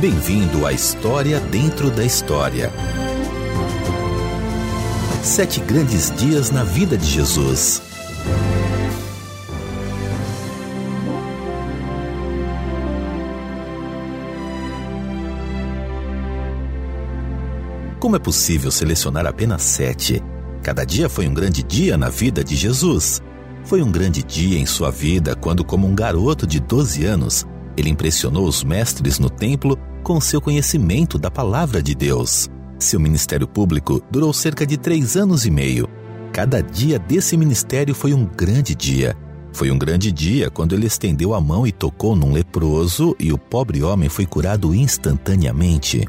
Bem-vindo à História Dentro da História. Sete grandes dias na vida de Jesus. Como é possível selecionar apenas sete? Cada dia foi um grande dia na vida de Jesus. Foi um grande dia em sua vida quando, como um garoto de 12 anos, ele impressionou os mestres no templo com seu conhecimento da palavra de Deus. Seu ministério público durou cerca de três anos e meio. Cada dia desse ministério foi um grande dia. Foi um grande dia quando ele estendeu a mão e tocou num leproso e o pobre homem foi curado instantaneamente.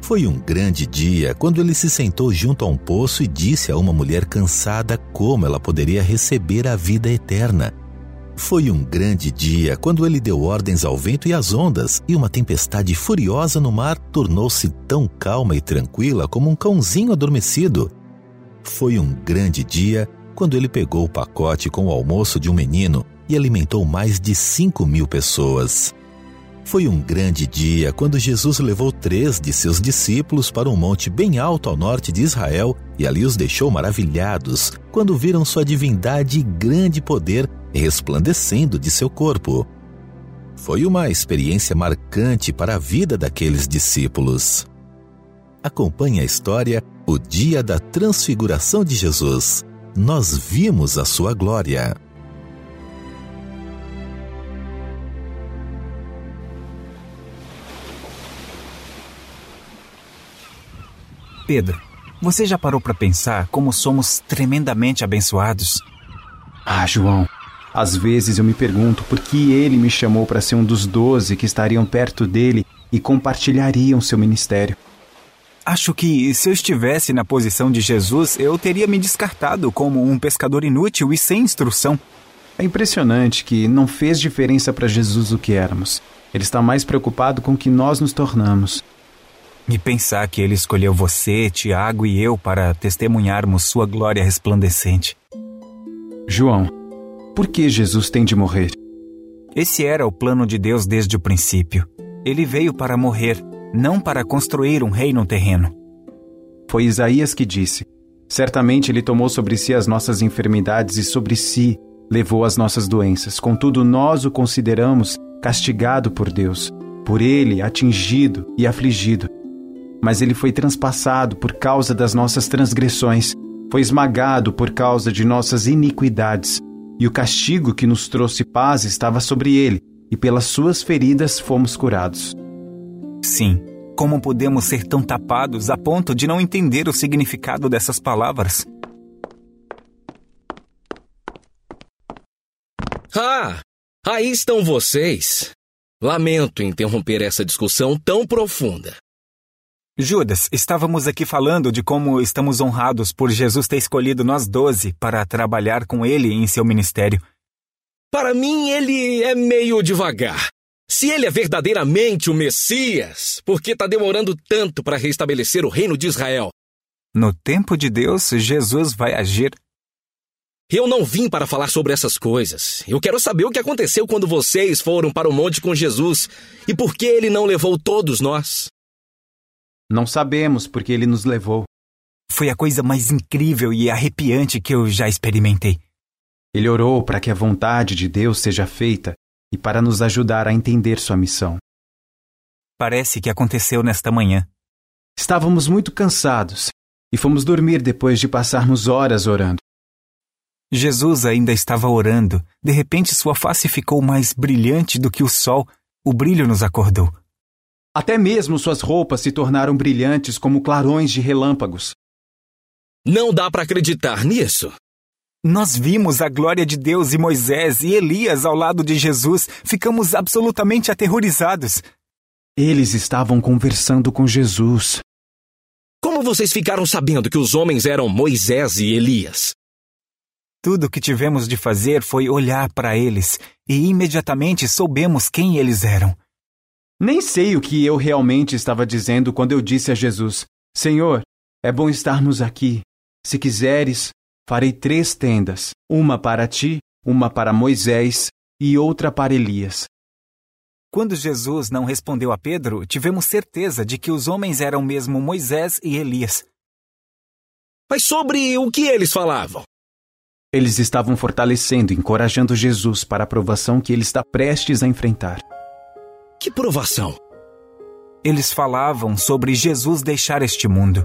Foi um grande dia quando ele se sentou junto a um poço e disse a uma mulher cansada como ela poderia receber a vida eterna. Foi um grande dia quando ele deu ordens ao vento e às ondas, e uma tempestade furiosa no mar tornou-se tão calma e tranquila como um cãozinho adormecido. Foi um grande dia quando ele pegou o pacote com o almoço de um menino e alimentou mais de cinco mil pessoas. Foi um grande dia quando Jesus levou três de seus discípulos para um monte bem alto ao norte de Israel e ali os deixou maravilhados quando viram sua divindade e grande poder resplandecendo de seu corpo. Foi uma experiência marcante para a vida daqueles discípulos. Acompanhe a história O Dia da Transfiguração de Jesus. Nós vimos a sua glória. Pedro, você já parou para pensar como somos tremendamente abençoados? Ah, João, às vezes eu me pergunto por que ele me chamou para ser um dos doze que estariam perto dele e compartilhariam seu ministério. Acho que se eu estivesse na posição de Jesus, eu teria me descartado como um pescador inútil e sem instrução. É impressionante que não fez diferença para Jesus o que éramos. Ele está mais preocupado com o que nós nos tornamos. E pensar que ele escolheu você, Tiago e eu para testemunharmos sua glória resplandecente. João, por que Jesus tem de morrer? Esse era o plano de Deus desde o princípio. Ele veio para morrer, não para construir um reino terreno. Foi Isaías que disse: Certamente ele tomou sobre si as nossas enfermidades e sobre si levou as nossas doenças. Contudo, nós o consideramos castigado por Deus, por ele atingido e afligido mas ele foi transpassado por causa das nossas transgressões, foi esmagado por causa de nossas iniquidades, e o castigo que nos trouxe paz estava sobre ele, e pelas suas feridas fomos curados. Sim, como podemos ser tão tapados a ponto de não entender o significado dessas palavras? Ah, aí estão vocês. Lamento interromper essa discussão tão profunda. Judas, estávamos aqui falando de como estamos honrados por Jesus ter escolhido nós doze para trabalhar com ele em seu ministério. Para mim, ele é meio devagar. Se ele é verdadeiramente o Messias, por que está demorando tanto para restabelecer o reino de Israel? No tempo de Deus, Jesus vai agir. Eu não vim para falar sobre essas coisas. Eu quero saber o que aconteceu quando vocês foram para o monte com Jesus e por que ele não levou todos nós. Não sabemos porque ele nos levou. Foi a coisa mais incrível e arrepiante que eu já experimentei. Ele orou para que a vontade de Deus seja feita e para nos ajudar a entender sua missão. Parece que aconteceu nesta manhã. Estávamos muito cansados e fomos dormir depois de passarmos horas orando. Jesus ainda estava orando. De repente, sua face ficou mais brilhante do que o sol. O brilho nos acordou. Até mesmo suas roupas se tornaram brilhantes como clarões de relâmpagos. Não dá para acreditar nisso. Nós vimos a glória de Deus e Moisés e Elias ao lado de Jesus. Ficamos absolutamente aterrorizados. Eles estavam conversando com Jesus. Como vocês ficaram sabendo que os homens eram Moisés e Elias? Tudo o que tivemos de fazer foi olhar para eles e imediatamente soubemos quem eles eram. Nem sei o que eu realmente estava dizendo quando eu disse a Jesus: Senhor, é bom estarmos aqui. Se quiseres, farei três tendas: uma para ti, uma para Moisés e outra para Elias. Quando Jesus não respondeu a Pedro, tivemos certeza de que os homens eram mesmo Moisés e Elias. Mas sobre o que eles falavam? Eles estavam fortalecendo e encorajando Jesus para a provação que ele está prestes a enfrentar. Que provação? Eles falavam sobre Jesus deixar este mundo.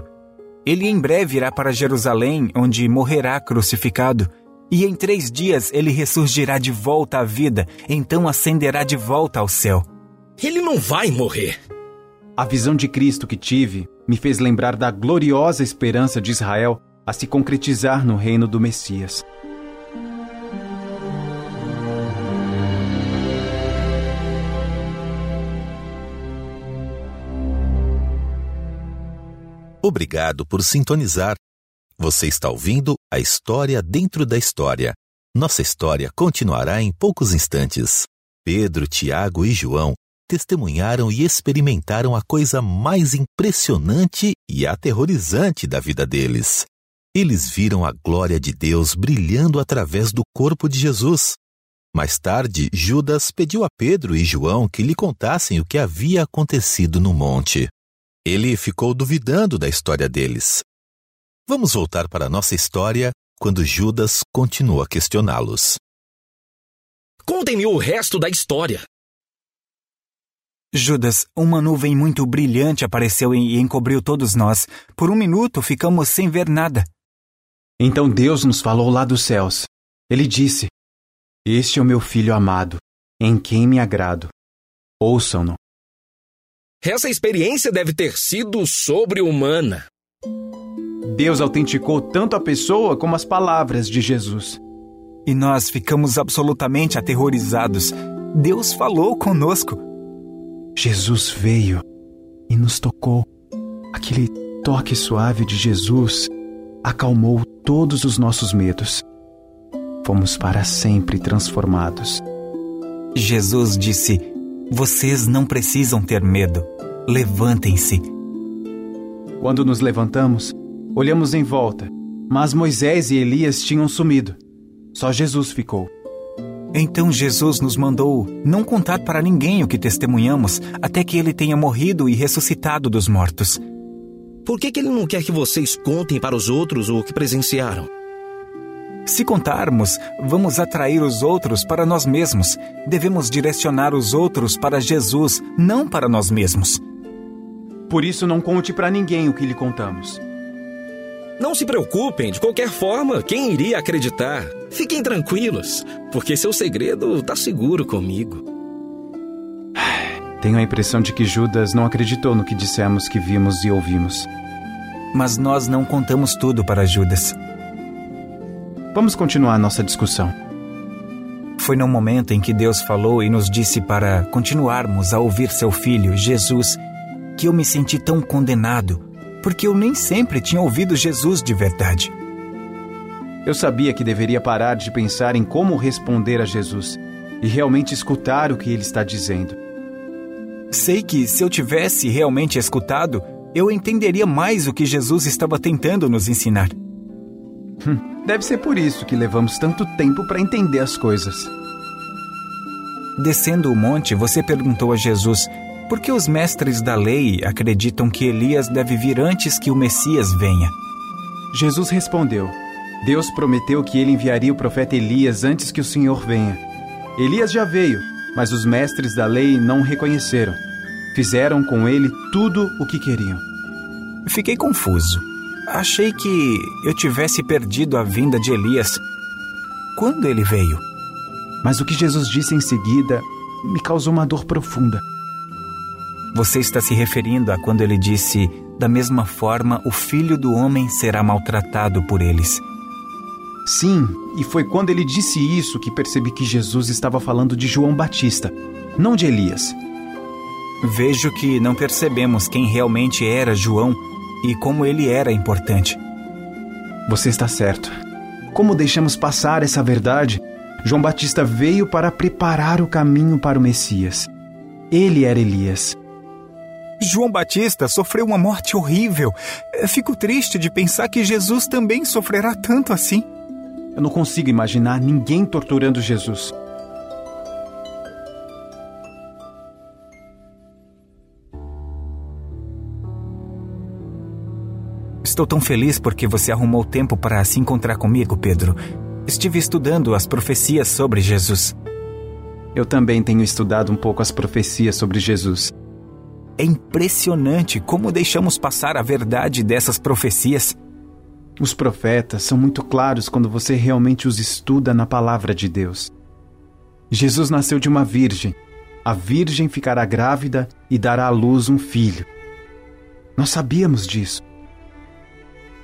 Ele em breve irá para Jerusalém, onde morrerá crucificado, e em três dias ele ressurgirá de volta à vida, então ascenderá de volta ao céu. Ele não vai morrer. A visão de Cristo que tive me fez lembrar da gloriosa esperança de Israel a se concretizar no reino do Messias. Obrigado por sintonizar. Você está ouvindo a história dentro da história. Nossa história continuará em poucos instantes. Pedro, Tiago e João testemunharam e experimentaram a coisa mais impressionante e aterrorizante da vida deles. Eles viram a glória de Deus brilhando através do corpo de Jesus. Mais tarde, Judas pediu a Pedro e João que lhe contassem o que havia acontecido no monte. Ele ficou duvidando da história deles. Vamos voltar para a nossa história quando Judas continua a questioná-los. Contem-me o resto da história. Judas, uma nuvem muito brilhante apareceu e encobriu todos nós. Por um minuto ficamos sem ver nada. Então Deus nos falou lá dos céus. Ele disse: Este é o meu filho amado, em quem me agrado. Ouçam-no. Essa experiência deve ter sido sobre-humana. Deus autenticou tanto a pessoa como as palavras de Jesus. E nós ficamos absolutamente aterrorizados. Deus falou conosco. Jesus veio e nos tocou. Aquele toque suave de Jesus acalmou todos os nossos medos. Fomos para sempre transformados. Jesus disse: Vocês não precisam ter medo. Levantem-se. Quando nos levantamos, olhamos em volta, mas Moisés e Elias tinham sumido. Só Jesus ficou. Então Jesus nos mandou não contar para ninguém o que testemunhamos até que ele tenha morrido e ressuscitado dos mortos. Por que, que ele não quer que vocês contem para os outros o que presenciaram? Se contarmos, vamos atrair os outros para nós mesmos. Devemos direcionar os outros para Jesus, não para nós mesmos. Por isso, não conte para ninguém o que lhe contamos. Não se preocupem, de qualquer forma, quem iria acreditar? Fiquem tranquilos, porque seu segredo está seguro comigo. Tenho a impressão de que Judas não acreditou no que dissemos que vimos e ouvimos. Mas nós não contamos tudo para Judas. Vamos continuar nossa discussão. Foi no momento em que Deus falou e nos disse para continuarmos a ouvir seu filho, Jesus, que eu me senti tão condenado, porque eu nem sempre tinha ouvido Jesus de verdade. Eu sabia que deveria parar de pensar em como responder a Jesus e realmente escutar o que ele está dizendo. Sei que se eu tivesse realmente escutado, eu entenderia mais o que Jesus estava tentando nos ensinar. Hum, deve ser por isso que levamos tanto tempo para entender as coisas. Descendo o monte, você perguntou a Jesus por que os mestres da lei acreditam que Elias deve vir antes que o Messias venha? Jesus respondeu: Deus prometeu que ele enviaria o profeta Elias antes que o Senhor venha. Elias já veio, mas os mestres da lei não o reconheceram. Fizeram com ele tudo o que queriam. Fiquei confuso. Achei que eu tivesse perdido a vinda de Elias. Quando ele veio? Mas o que Jesus disse em seguida me causou uma dor profunda. Você está se referindo a quando ele disse: Da mesma forma, o filho do homem será maltratado por eles. Sim, e foi quando ele disse isso que percebi que Jesus estava falando de João Batista, não de Elias. Vejo que não percebemos quem realmente era João e como ele era importante. Você está certo. Como deixamos passar essa verdade? João Batista veio para preparar o caminho para o Messias. Ele era Elias. João Batista sofreu uma morte horrível. Fico triste de pensar que Jesus também sofrerá tanto assim. Eu não consigo imaginar ninguém torturando Jesus. Estou tão feliz porque você arrumou tempo para se encontrar comigo, Pedro. Estive estudando as profecias sobre Jesus. Eu também tenho estudado um pouco as profecias sobre Jesus. É impressionante como deixamos passar a verdade dessas profecias. Os profetas são muito claros quando você realmente os estuda na palavra de Deus. Jesus nasceu de uma virgem. A virgem ficará grávida e dará à luz um filho. Nós sabíamos disso.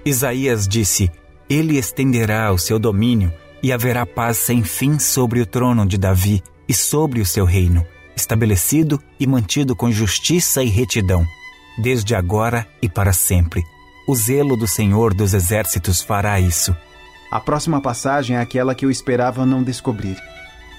Isaías disse: Ele estenderá o seu domínio e haverá paz sem fim sobre o trono de Davi e sobre o seu reino, estabelecido e mantido com justiça e retidão, desde agora e para sempre. O zelo do Senhor dos Exércitos fará isso. A próxima passagem é aquela que eu esperava não descobrir.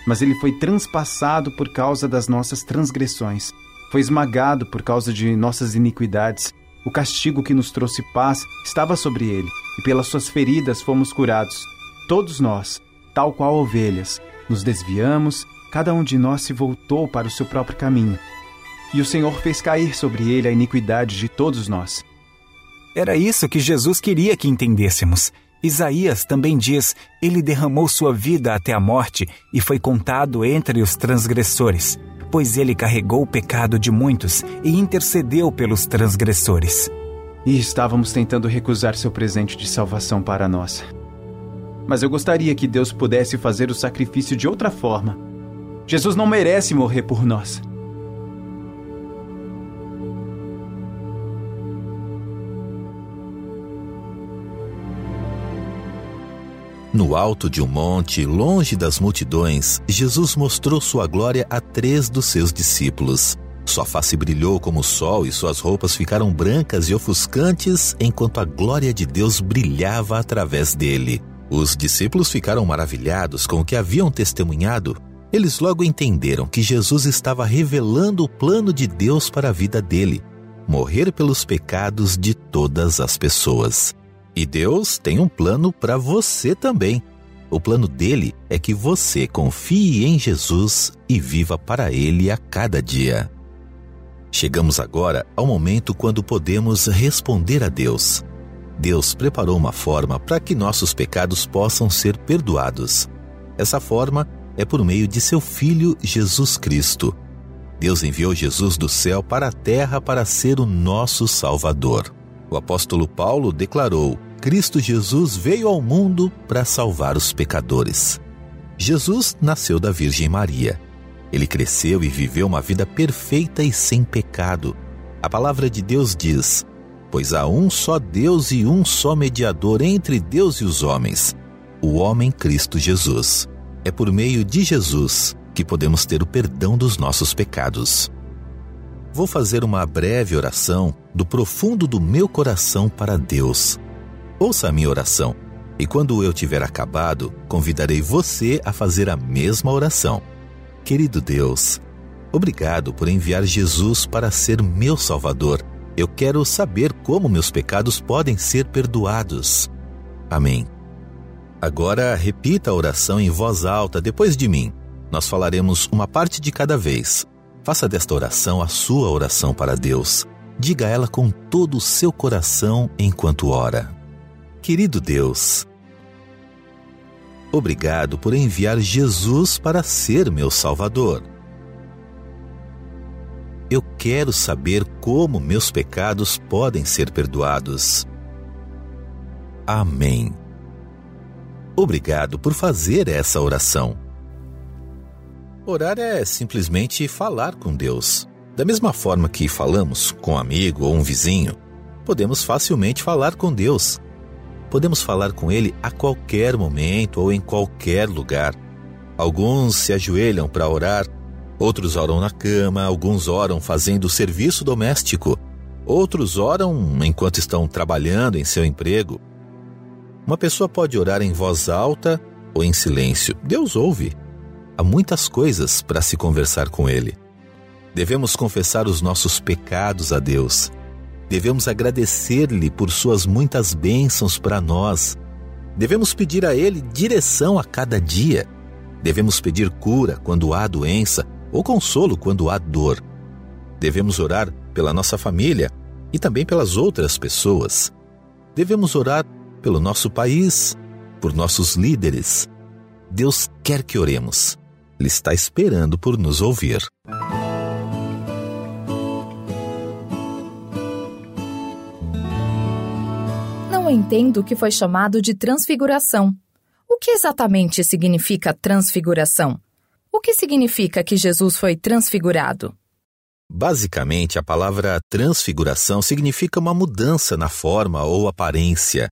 Mas ele foi transpassado por causa das nossas transgressões, foi esmagado por causa de nossas iniquidades. O castigo que nos trouxe paz estava sobre ele, e pelas suas feridas fomos curados. Todos nós, tal qual ovelhas, nos desviamos, cada um de nós se voltou para o seu próprio caminho. E o Senhor fez cair sobre ele a iniquidade de todos nós. Era isso que Jesus queria que entendêssemos. Isaías também diz: Ele derramou sua vida até a morte e foi contado entre os transgressores pois ele carregou o pecado de muitos e intercedeu pelos transgressores. E estávamos tentando recusar seu presente de salvação para nós. Mas eu gostaria que Deus pudesse fazer o sacrifício de outra forma. Jesus não merece morrer por nós. No alto de um monte, longe das multidões, Jesus mostrou sua glória a três dos seus discípulos. Sua face brilhou como o sol e suas roupas ficaram brancas e ofuscantes enquanto a glória de Deus brilhava através dele. Os discípulos ficaram maravilhados com o que haviam testemunhado. Eles logo entenderam que Jesus estava revelando o plano de Deus para a vida dele morrer pelos pecados de todas as pessoas. E Deus tem um plano para você também. O plano dele é que você confie em Jesus e viva para ele a cada dia. Chegamos agora ao momento quando podemos responder a Deus. Deus preparou uma forma para que nossos pecados possam ser perdoados. Essa forma é por meio de seu Filho Jesus Cristo. Deus enviou Jesus do céu para a terra para ser o nosso Salvador. O apóstolo Paulo declarou: Cristo Jesus veio ao mundo para salvar os pecadores. Jesus nasceu da Virgem Maria. Ele cresceu e viveu uma vida perfeita e sem pecado. A palavra de Deus diz: Pois há um só Deus e um só mediador entre Deus e os homens, o homem Cristo Jesus. É por meio de Jesus que podemos ter o perdão dos nossos pecados vou fazer uma breve oração do profundo do meu coração para Deus. Ouça a minha oração e quando eu tiver acabado, convidarei você a fazer a mesma oração. Querido Deus, obrigado por enviar Jesus para ser meu Salvador. Eu quero saber como meus pecados podem ser perdoados. Amém. Agora repita a oração em voz alta depois de mim. Nós falaremos uma parte de cada vez. Faça desta oração a sua oração para Deus. Diga ela com todo o seu coração enquanto ora. Querido Deus, obrigado por enviar Jesus para ser meu Salvador. Eu quero saber como meus pecados podem ser perdoados. Amém. Obrigado por fazer essa oração. Orar é simplesmente falar com Deus. Da mesma forma que falamos com um amigo ou um vizinho, podemos facilmente falar com Deus. Podemos falar com Ele a qualquer momento ou em qualquer lugar. Alguns se ajoelham para orar, outros oram na cama, alguns oram fazendo serviço doméstico, outros oram enquanto estão trabalhando em seu emprego. Uma pessoa pode orar em voz alta ou em silêncio. Deus ouve. Há muitas coisas para se conversar com Ele. Devemos confessar os nossos pecados a Deus. Devemos agradecer-lhe por suas muitas bênçãos para nós. Devemos pedir a Ele direção a cada dia. Devemos pedir cura quando há doença ou consolo quando há dor. Devemos orar pela nossa família e também pelas outras pessoas. Devemos orar pelo nosso país, por nossos líderes. Deus quer que oremos. Ele está esperando por nos ouvir. Não entendo o que foi chamado de transfiguração. O que exatamente significa transfiguração? O que significa que Jesus foi transfigurado? Basicamente, a palavra transfiguração significa uma mudança na forma ou aparência.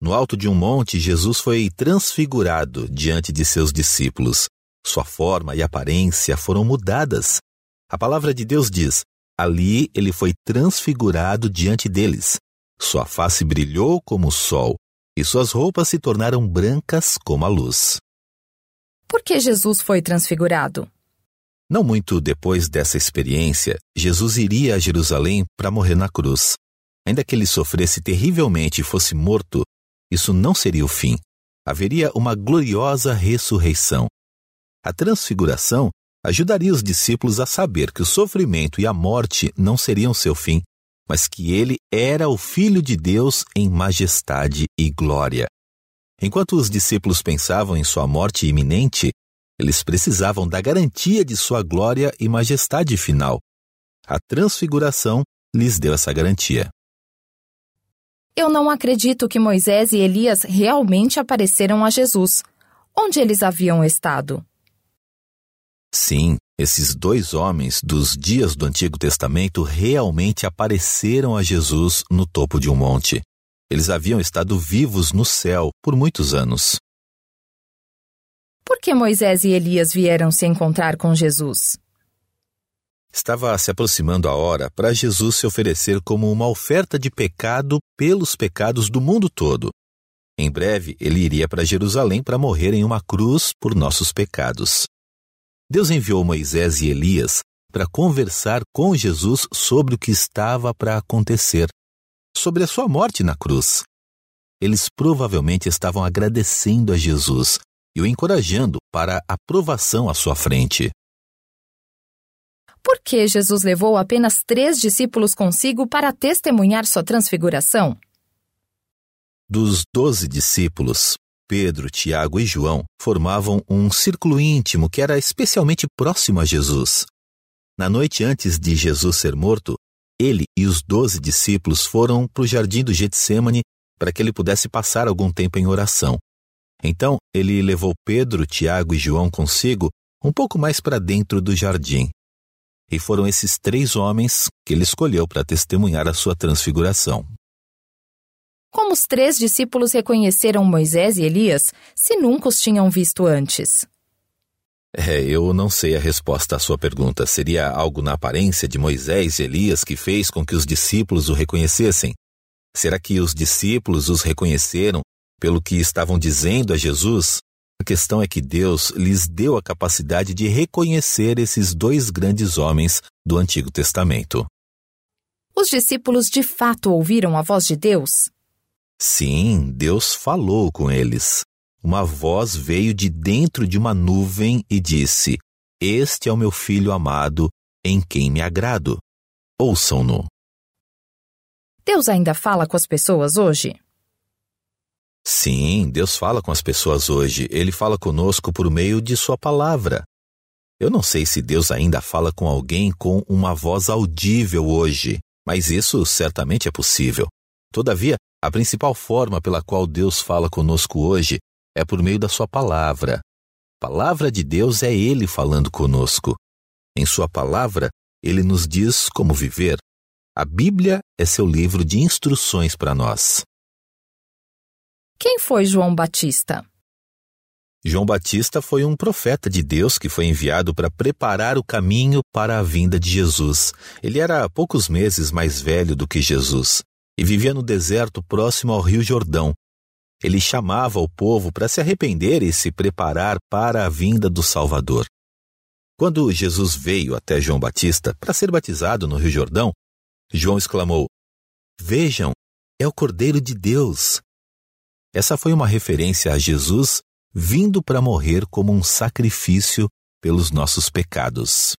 No alto de um monte, Jesus foi transfigurado diante de seus discípulos. Sua forma e aparência foram mudadas. A palavra de Deus diz: ali ele foi transfigurado diante deles. Sua face brilhou como o sol, e suas roupas se tornaram brancas como a luz. Por que Jesus foi transfigurado? Não muito depois dessa experiência, Jesus iria a Jerusalém para morrer na cruz. Ainda que ele sofresse terrivelmente e fosse morto, isso não seria o fim. Haveria uma gloriosa ressurreição. A transfiguração ajudaria os discípulos a saber que o sofrimento e a morte não seriam seu fim, mas que ele era o Filho de Deus em majestade e glória. Enquanto os discípulos pensavam em sua morte iminente, eles precisavam da garantia de sua glória e majestade final. A transfiguração lhes deu essa garantia. Eu não acredito que Moisés e Elias realmente apareceram a Jesus. Onde eles haviam estado? Sim, esses dois homens dos dias do Antigo Testamento realmente apareceram a Jesus no topo de um monte. Eles haviam estado vivos no céu por muitos anos. Por que Moisés e Elias vieram se encontrar com Jesus? Estava se aproximando a hora para Jesus se oferecer como uma oferta de pecado pelos pecados do mundo todo. Em breve, ele iria para Jerusalém para morrer em uma cruz por nossos pecados. Deus enviou Moisés e Elias para conversar com Jesus sobre o que estava para acontecer, sobre a sua morte na cruz. Eles provavelmente estavam agradecendo a Jesus e o encorajando para a aprovação à sua frente. Por que Jesus levou apenas três discípulos consigo para testemunhar sua transfiguração? Dos doze discípulos, Pedro, Tiago e João formavam um círculo íntimo que era especialmente próximo a Jesus. Na noite antes de Jesus ser morto, ele e os doze discípulos foram para o jardim do Getsemane para que ele pudesse passar algum tempo em oração. Então, ele levou Pedro, Tiago e João consigo um pouco mais para dentro do jardim. E foram esses três homens que ele escolheu para testemunhar a sua transfiguração. Como os três discípulos reconheceram Moisés e Elias se nunca os tinham visto antes? É, eu não sei a resposta à sua pergunta. Seria algo na aparência de Moisés e Elias que fez com que os discípulos o reconhecessem? Será que os discípulos os reconheceram pelo que estavam dizendo a Jesus? A questão é que Deus lhes deu a capacidade de reconhecer esses dois grandes homens do Antigo Testamento. Os discípulos de fato ouviram a voz de Deus? Sim, Deus falou com eles. Uma voz veio de dentro de uma nuvem e disse: Este é o meu filho amado, em quem me agrado. Ouçam-no. Deus ainda fala com as pessoas hoje? Sim, Deus fala com as pessoas hoje. Ele fala conosco por meio de Sua palavra. Eu não sei se Deus ainda fala com alguém com uma voz audível hoje, mas isso certamente é possível. Todavia, a principal forma pela qual Deus fala conosco hoje é por meio da Sua palavra. A palavra de Deus é Ele falando conosco. Em Sua palavra, Ele nos diz como viver. A Bíblia é seu livro de instruções para nós. Quem foi João Batista? João Batista foi um profeta de Deus que foi enviado para preparar o caminho para a vinda de Jesus. Ele era poucos meses mais velho do que Jesus e vivia no deserto próximo ao Rio Jordão. Ele chamava o povo para se arrepender e se preparar para a vinda do Salvador. Quando Jesus veio até João Batista para ser batizado no Rio Jordão, João exclamou: Vejam, é o Cordeiro de Deus. Essa foi uma referência a Jesus vindo para morrer como um sacrifício pelos nossos pecados.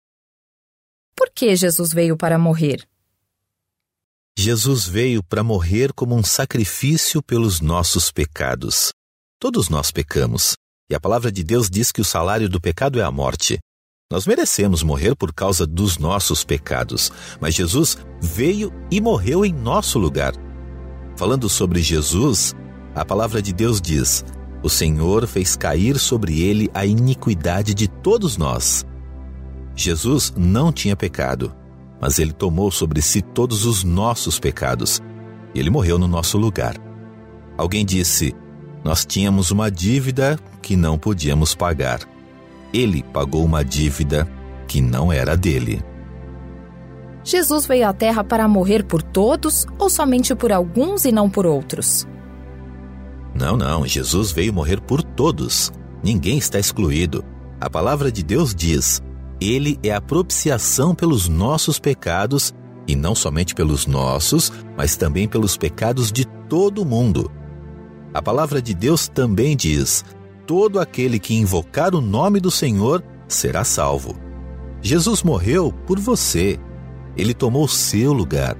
Por que Jesus veio para morrer? Jesus veio para morrer como um sacrifício pelos nossos pecados. Todos nós pecamos, e a palavra de Deus diz que o salário do pecado é a morte. Nós merecemos morrer por causa dos nossos pecados, mas Jesus veio e morreu em nosso lugar. Falando sobre Jesus, a palavra de Deus diz: O Senhor fez cair sobre ele a iniquidade de todos nós. Jesus não tinha pecado mas ele tomou sobre si todos os nossos pecados e ele morreu no nosso lugar. Alguém disse: Nós tínhamos uma dívida que não podíamos pagar. Ele pagou uma dívida que não era dele. Jesus veio à Terra para morrer por todos ou somente por alguns e não por outros? Não, não, Jesus veio morrer por todos. Ninguém está excluído. A palavra de Deus diz: ele é a propiciação pelos nossos pecados, e não somente pelos nossos, mas também pelos pecados de todo o mundo. A palavra de Deus também diz: todo aquele que invocar o nome do Senhor será salvo. Jesus morreu por você. Ele tomou seu lugar.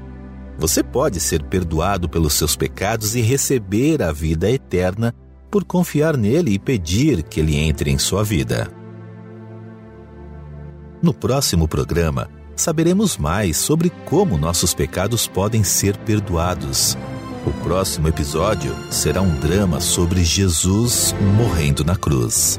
Você pode ser perdoado pelos seus pecados e receber a vida eterna por confiar nele e pedir que ele entre em sua vida. No próximo programa, saberemos mais sobre como nossos pecados podem ser perdoados. O próximo episódio será um drama sobre Jesus morrendo na cruz.